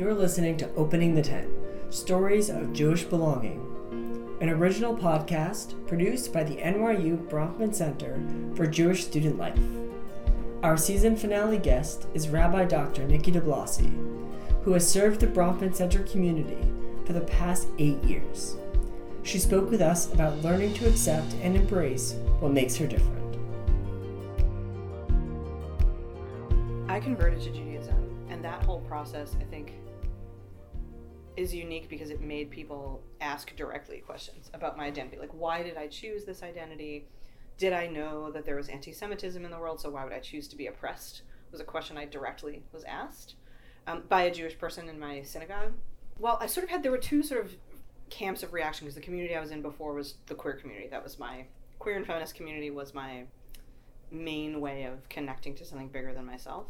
You're listening to Opening the Tent Stories of Jewish Belonging, an original podcast produced by the NYU Bronfman Center for Jewish Student Life. Our season finale guest is Rabbi Dr. Nikki DeBlosi, who has served the Bronfman Center community for the past eight years. She spoke with us about learning to accept and embrace what makes her different. I converted to Judaism, and that whole process, I think, is unique because it made people ask directly questions about my identity. Like, why did I choose this identity? Did I know that there was anti Semitism in the world, so why would I choose to be oppressed? Was a question I directly was asked um, by a Jewish person in my synagogue. Well, I sort of had, there were two sort of camps of reaction because the community I was in before was the queer community. That was my queer and feminist community, was my main way of connecting to something bigger than myself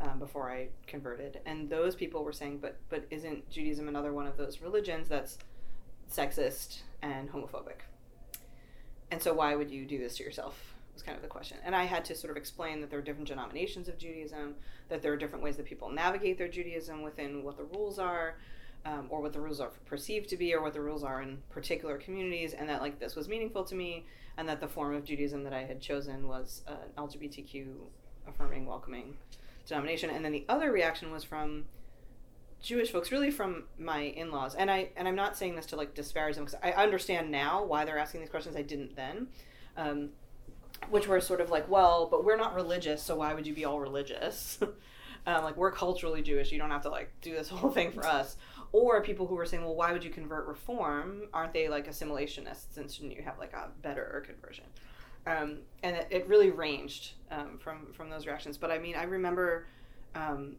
um, before I converted, and those people were saying, "But but isn't Judaism another one of those religions that's sexist and homophobic? And so why would you do this to yourself?" Was kind of the question, and I had to sort of explain that there are different denominations of Judaism, that there are different ways that people navigate their Judaism within what the rules are. Um, or what the rules are perceived to be, or what the rules are in particular communities, and that like this was meaningful to me, and that the form of Judaism that I had chosen was uh, LGBTQ affirming, welcoming denomination. And then the other reaction was from Jewish folks, really from my in-laws. And I and I'm not saying this to like disparage them because I understand now why they're asking these questions. I didn't then. Um, which were sort of like, well, but we're not religious, so why would you be all religious? um, like we're culturally Jewish, you don't have to like do this whole thing for us. Or people who were saying, well, why would you convert Reform? Aren't they like assimilationists? And shouldn't you have like a better conversion? Um, and it, it, really ranged um, from from those reactions. But I mean, I remember, um,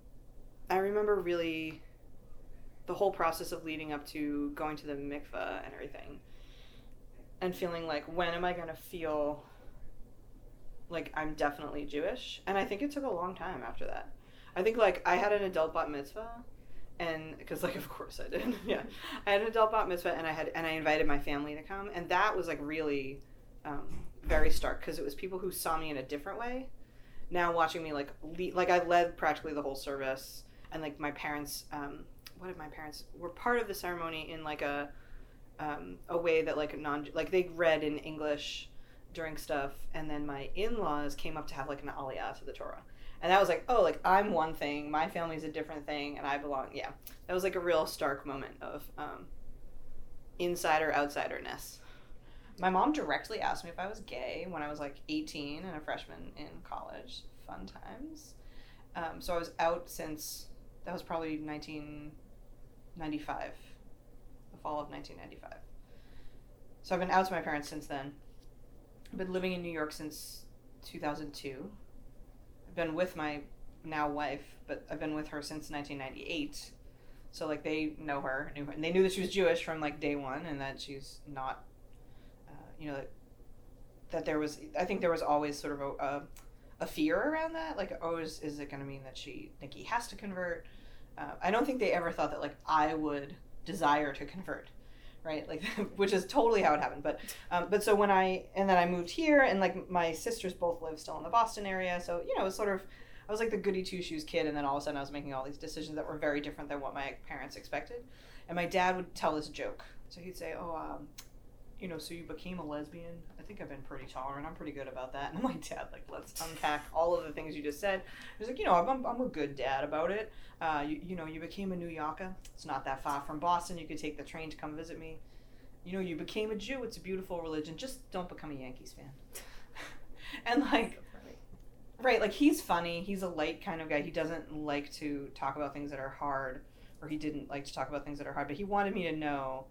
I remember really the whole process of leading up to going to the mikveh and everything, and feeling like, when am I going to feel like I'm definitely Jewish? And I think it took a long time after that. I think like I had an adult bat mitzvah and because like of course I did yeah I had an adult bat mitzvah and I had and I invited my family to come and that was like really um, very stark because it was people who saw me in a different way. Now watching me like lead, like I led practically the whole service, and like my parents, um, what if my parents were part of the ceremony in like a um, a way that like non like they read in English during stuff, and then my in laws came up to have like an aliyah to the Torah. And that was like, oh, like I'm one thing, my family's a different thing, and I belong. Yeah, that was like a real stark moment of um, insider outsiderness. My mom directly asked me if I was gay when I was like 18 and a freshman in college. Fun times. Um, so I was out since that was probably 1995, the fall of 1995. So I've been out to my parents since then. I've been living in New York since 2002. I've been with my now wife, but I've been with her since 1998. So like they know her, knew her, and they knew that she was Jewish from like day one, and that she's not you know, that, that there was, I think there was always sort of a, a, a fear around that. Like, oh, is, is it going to mean that she, Nikki has to convert? Uh, I don't think they ever thought that, like, I would desire to convert right like which is totally how it happened but um, but so when i and then i moved here and like my sisters both live still in the boston area so you know it was sort of i was like the goody two shoes kid and then all of a sudden i was making all these decisions that were very different than what my parents expected and my dad would tell this joke so he'd say oh um, you know, so you became a lesbian. I think I've been pretty tolerant. I'm pretty good about that. And like, Dad, like, let's unpack all of the things you just said. He's like, you know, I'm, I'm a good dad about it. Uh, you, you know, you became a New Yorker. It's not that far from Boston. You could take the train to come visit me. You know, you became a Jew. It's a beautiful religion. Just don't become a Yankees fan. and like, right, like he's funny. He's a light kind of guy. He doesn't like to talk about things that are hard, or he didn't like to talk about things that are hard. But he wanted me to know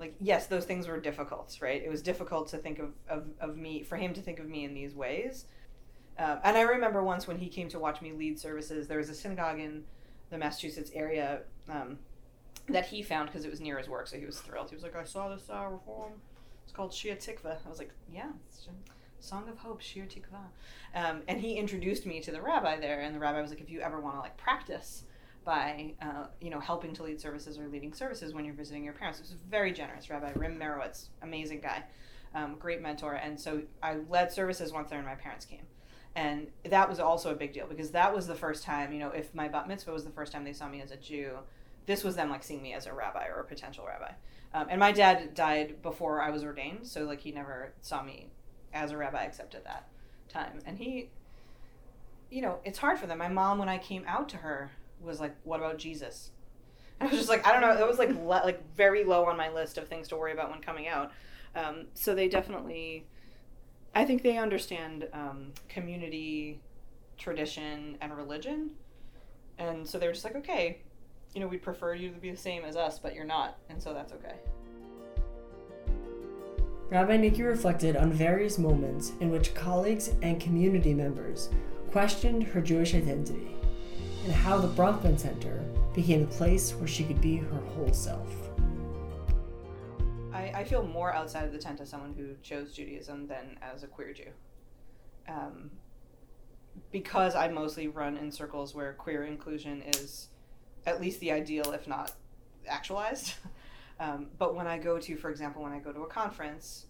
like yes those things were difficult right? It was difficult to think of, of, of me for him to think of me in these ways. Um, and i remember once when he came to watch me lead services there was a synagogue in the massachusetts area um, that he found because it was near his work so he was thrilled. He was like i saw this uh, reform. It's called shir tikva. I was like yeah song of hope shir tikva. Um, and he introduced me to the rabbi there and the rabbi was like if you ever want to like practice by uh, you know helping to lead services or leading services when you're visiting your parents. It was very generous. Rabbi Rim Merowitz, amazing guy, um, great mentor. And so I led services once there, and my parents came, and that was also a big deal because that was the first time. You know, if my bat mitzvah was the first time they saw me as a Jew, this was them like seeing me as a rabbi or a potential rabbi. Um, and my dad died before I was ordained, so like he never saw me as a rabbi except at that time. And he, you know, it's hard for them. My mom, when I came out to her, was like, "What about Jesus?" And I was just like, I don't know. That was like le- like very low on my list of things to worry about when coming out. Um, so they definitely, I think they understand um, community, tradition, and religion, and so they're just like, okay, you know, we'd prefer you to be the same as us, but you're not, and so that's okay. Rabbi Nikki reflected on various moments in which colleagues and community members questioned her Jewish identity, and how the Bronfman Center became a place where she could be her whole self. I, I feel more outside of the tent as someone who chose Judaism than as a queer Jew. Um, because I mostly run in circles where queer inclusion is at least the ideal, if not actualized. Um, but when I go to, for example, when I go to a conference,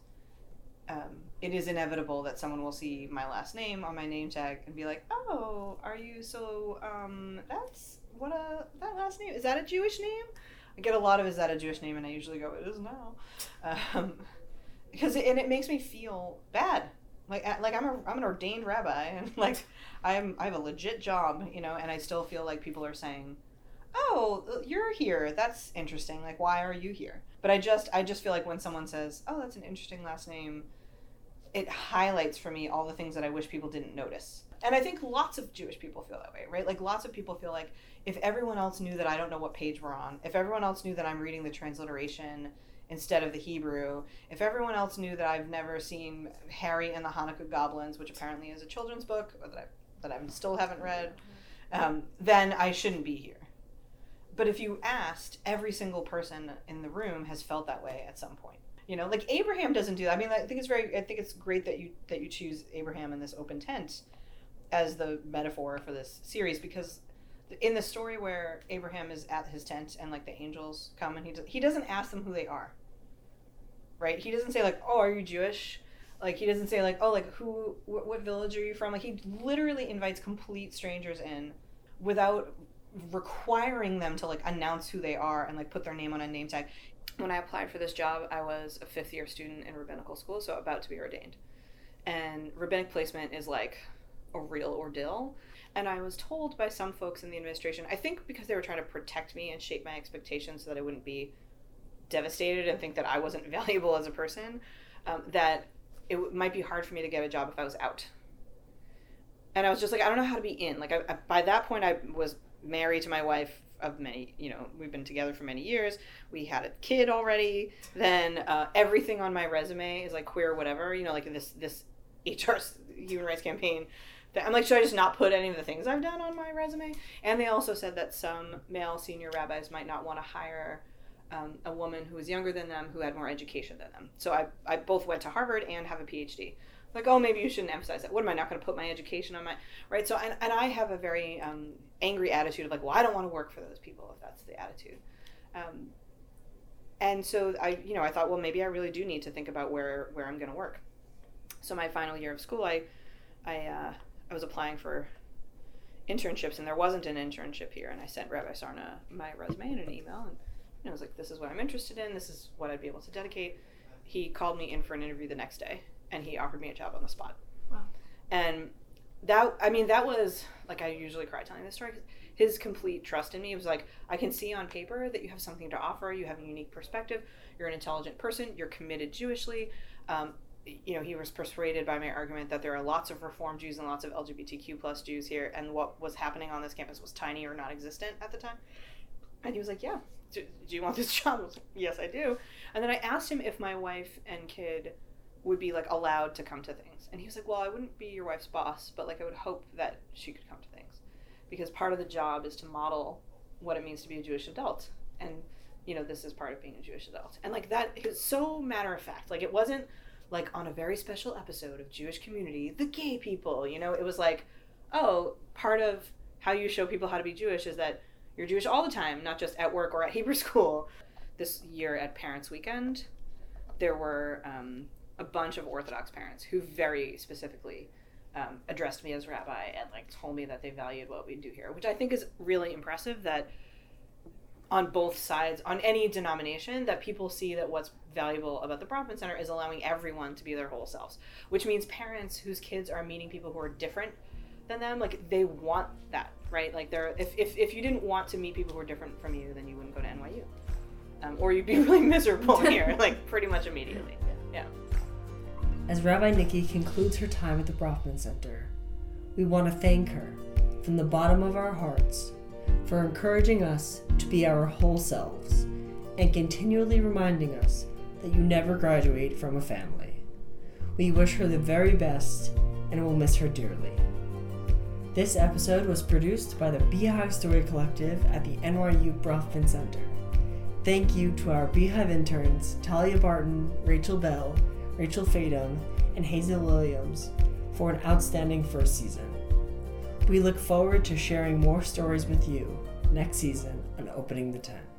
um, it is inevitable that someone will see my last name on my name tag and be like, "Oh, are you so? Um, that's what a that last name is that a Jewish name?" I get a lot of "Is that a Jewish name?" and I usually go, "It is now," um, because and it makes me feel bad. Like like I'm a I'm an ordained rabbi and like I'm I have a legit job, you know, and I still feel like people are saying oh you're here that's interesting like why are you here but i just i just feel like when someone says oh that's an interesting last name it highlights for me all the things that i wish people didn't notice. And i think lots of jewish people feel that way right? Like lots of people feel like if everyone else knew that i don't know what page we're on if everyone else knew that i'm reading the transliteration instead of the hebrew if everyone else knew that i've never seen harry and the hanukkah goblins which apparently is a children's book that i that i still haven't read um, then i shouldn't be here. But if you asked, every single person in the room has felt that way at some point. You know, like Abraham doesn't do that. I mean, I think it's very. I think it's great that you that you choose Abraham in this open tent as the metaphor for this series because in the story where Abraham is at his tent and like the angels come and he does, he doesn't ask them who they are. Right? He doesn't say like, "Oh, are you Jewish?" Like he doesn't say like, "Oh, like who wh- what village are you from?" Like he literally invites complete strangers in without requiring them to like announce who they are and like put their name on a name tag. When I applied for this job, I was a fifth year student in rabbinical school, so about to be ordained. And rabbinic placement is like a real ordeal. And I was told by some folks in the administration, I think because they were trying to protect me and shape my expectations so that I wouldn't be devastated and think that I wasn't valuable as a person, um, that it w- might be hard for me to get a job if I was out. And I was just like, I don't know how to be in. Like, I, I, by that point, I was married to my wife of many you know we've been together for many years we had a kid already then uh, everything on my resume is like queer whatever you know like this this hr human rights campaign i'm like should i just not put any of the things i've done on my resume? And they also said that some male senior rabbis might not want to hire um, a woman who was younger than them who had more education than them. So I, I both went to harvard and have a phd like oh maybe you shouldn't emphasize that. What am i not going to put my education on my right? So and, and i have a very um, angry attitude of like well i don't want to work for those people if that's the attitude. Um, and so i you know i thought well maybe i really do need to think about where where i'm going to work. So my final year of school i i uh, i was applying for internships and there wasn't an internship here and i sent rabbi sarna my resume and an email and you know, I was like, this is what I'm interested in. This is what I'd be able to dedicate. He called me in for an interview the next day and he offered me a job on the spot. Wow. And that, I mean, that was like I usually cry telling this story. His complete trust in me was like, I can see on paper that you have something to offer. You have a unique perspective. You're an intelligent person. You're committed Jewishly. Um, you know, he was persuaded by my argument that there are lots of Reform Jews and lots of LGBTQ plus Jews here, and what was happening on this campus was tiny or non-existent at the time. And he was like, "Yeah, do, do you want this job?" I was like, "Yes, I do." And then I asked him if my wife and kid would be like allowed to come to things, and he was like, "Well, I wouldn't be your wife's boss, but like I would hope that she could come to things, because part of the job is to model what it means to be a Jewish adult, and you know this is part of being a Jewish adult, and like that is so matter of fact. Like it wasn't like on a very special episode of Jewish Community, the gay people. You know, it was like, oh, part of how you show people how to be Jewish is that you're Jewish all the time, not just at work or at Hebrew school. This year at Parents Weekend, there were um, a bunch of Orthodox parents who very specifically um, addressed me as rabbi and like told me that they valued what we do here, which I think is really impressive. That on both sides, on any denomination, that people see that what's valuable about the Bronfman Center is allowing everyone to be their whole selves, which means parents whose kids are meeting people who are different than them, like they want that, right? Like they're if, if, if you didn't want to meet people who are different from you, then you wouldn't go to NYU. Um, or you'd be really miserable here, like pretty much immediately. Yeah. As Rabbi Nikki concludes her time at the Bronfman Center, we want to thank her from the bottom of our hearts for encouraging us to be our whole selves and continually reminding us that you never graduate from a family. We wish her the very best and will miss her dearly. This episode was produced by the Beehive Story Collective at the NYU Bronfman Center. Thank you to our Beehive interns, Talia Barton, Rachel Bell, Rachel Fadum, and Hazel Williams for an outstanding first season. We look forward to sharing more stories with you next season on Opening the Tent.